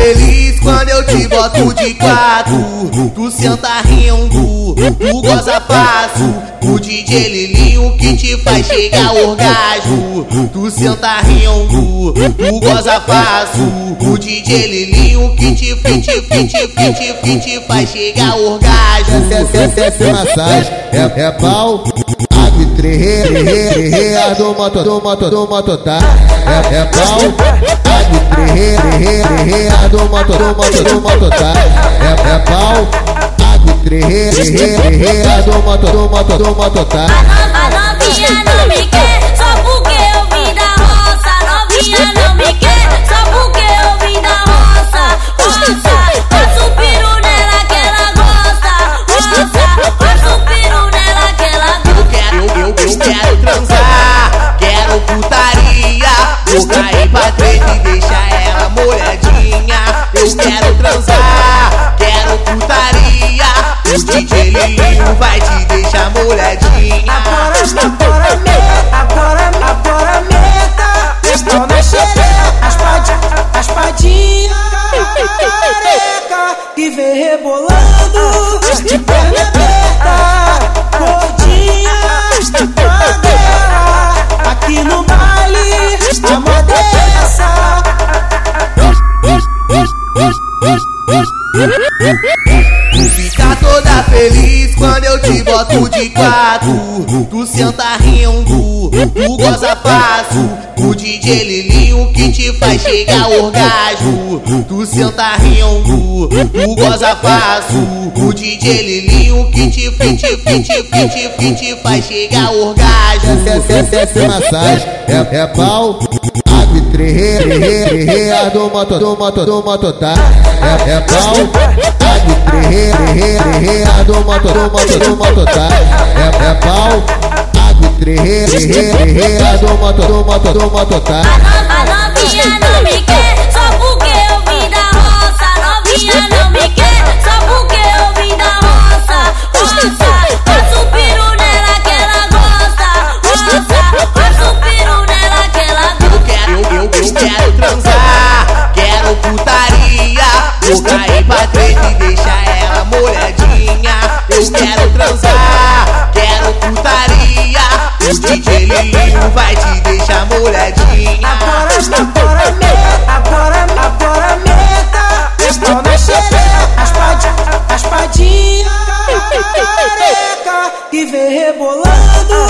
feliz quando eu te boto de quatro. Tu senta rindo, tu goza fácil. O DJ Lilinho que te faz chegar ao orgasmo. Tu senta rindo, tu goza fácil. O DJ Lilinho que te, que te, que te, que te, que te faz chegar ao orgasmo. Essa, essa, essa massagem é, é pau. Água e trerê, trerê, trerê, a do moto, do moto, do moto, tá? É, é pau. Água e trerê, trerê, trerê, a do moto, do moto, do moto, tá? É, é pau. Água e trerê, trerê, trerê, a do moto, do moto, do moto, tá? A novinha não Careca, que vem rebolando, de perna aberta. Gordinha, madeira. Aqui no baile, a. Tu fica toda feliz quando eu te boto de quatro. Tu senta rindo, tu goza fácil. O DJ Lilinho que te faz chegar orgasmo. Tu senta rindo, tu goza fácil. O DJ Lilinho que te, que te, que te, faz chegar orgasmo. Essa, essa massagem é, é pau. Água e trerê, trerê, a do moto, do moto, do moto, tá? É, é pau. Água e trerê, trerê, a do moto, do moto, do moto, tá? É, é pau. Água e trerê, trerê, trerê, a do moto, do moto, do moto, tá? Novinha não me quer, só porque eu vim da roça. Novinha não me quer, só porque eu vim da roça. Roça, passa o piru nela que ela gosta. Roça, passa o piru nela que ela gosta. Eu quero, eu, eu, quero transar, quero putaria. Vou cair pra treta e deixar ela molhadinha. Eu quero transar, quero putaria. O DJ Lilinho vai te deixar molhadinha. viver ver rebolando.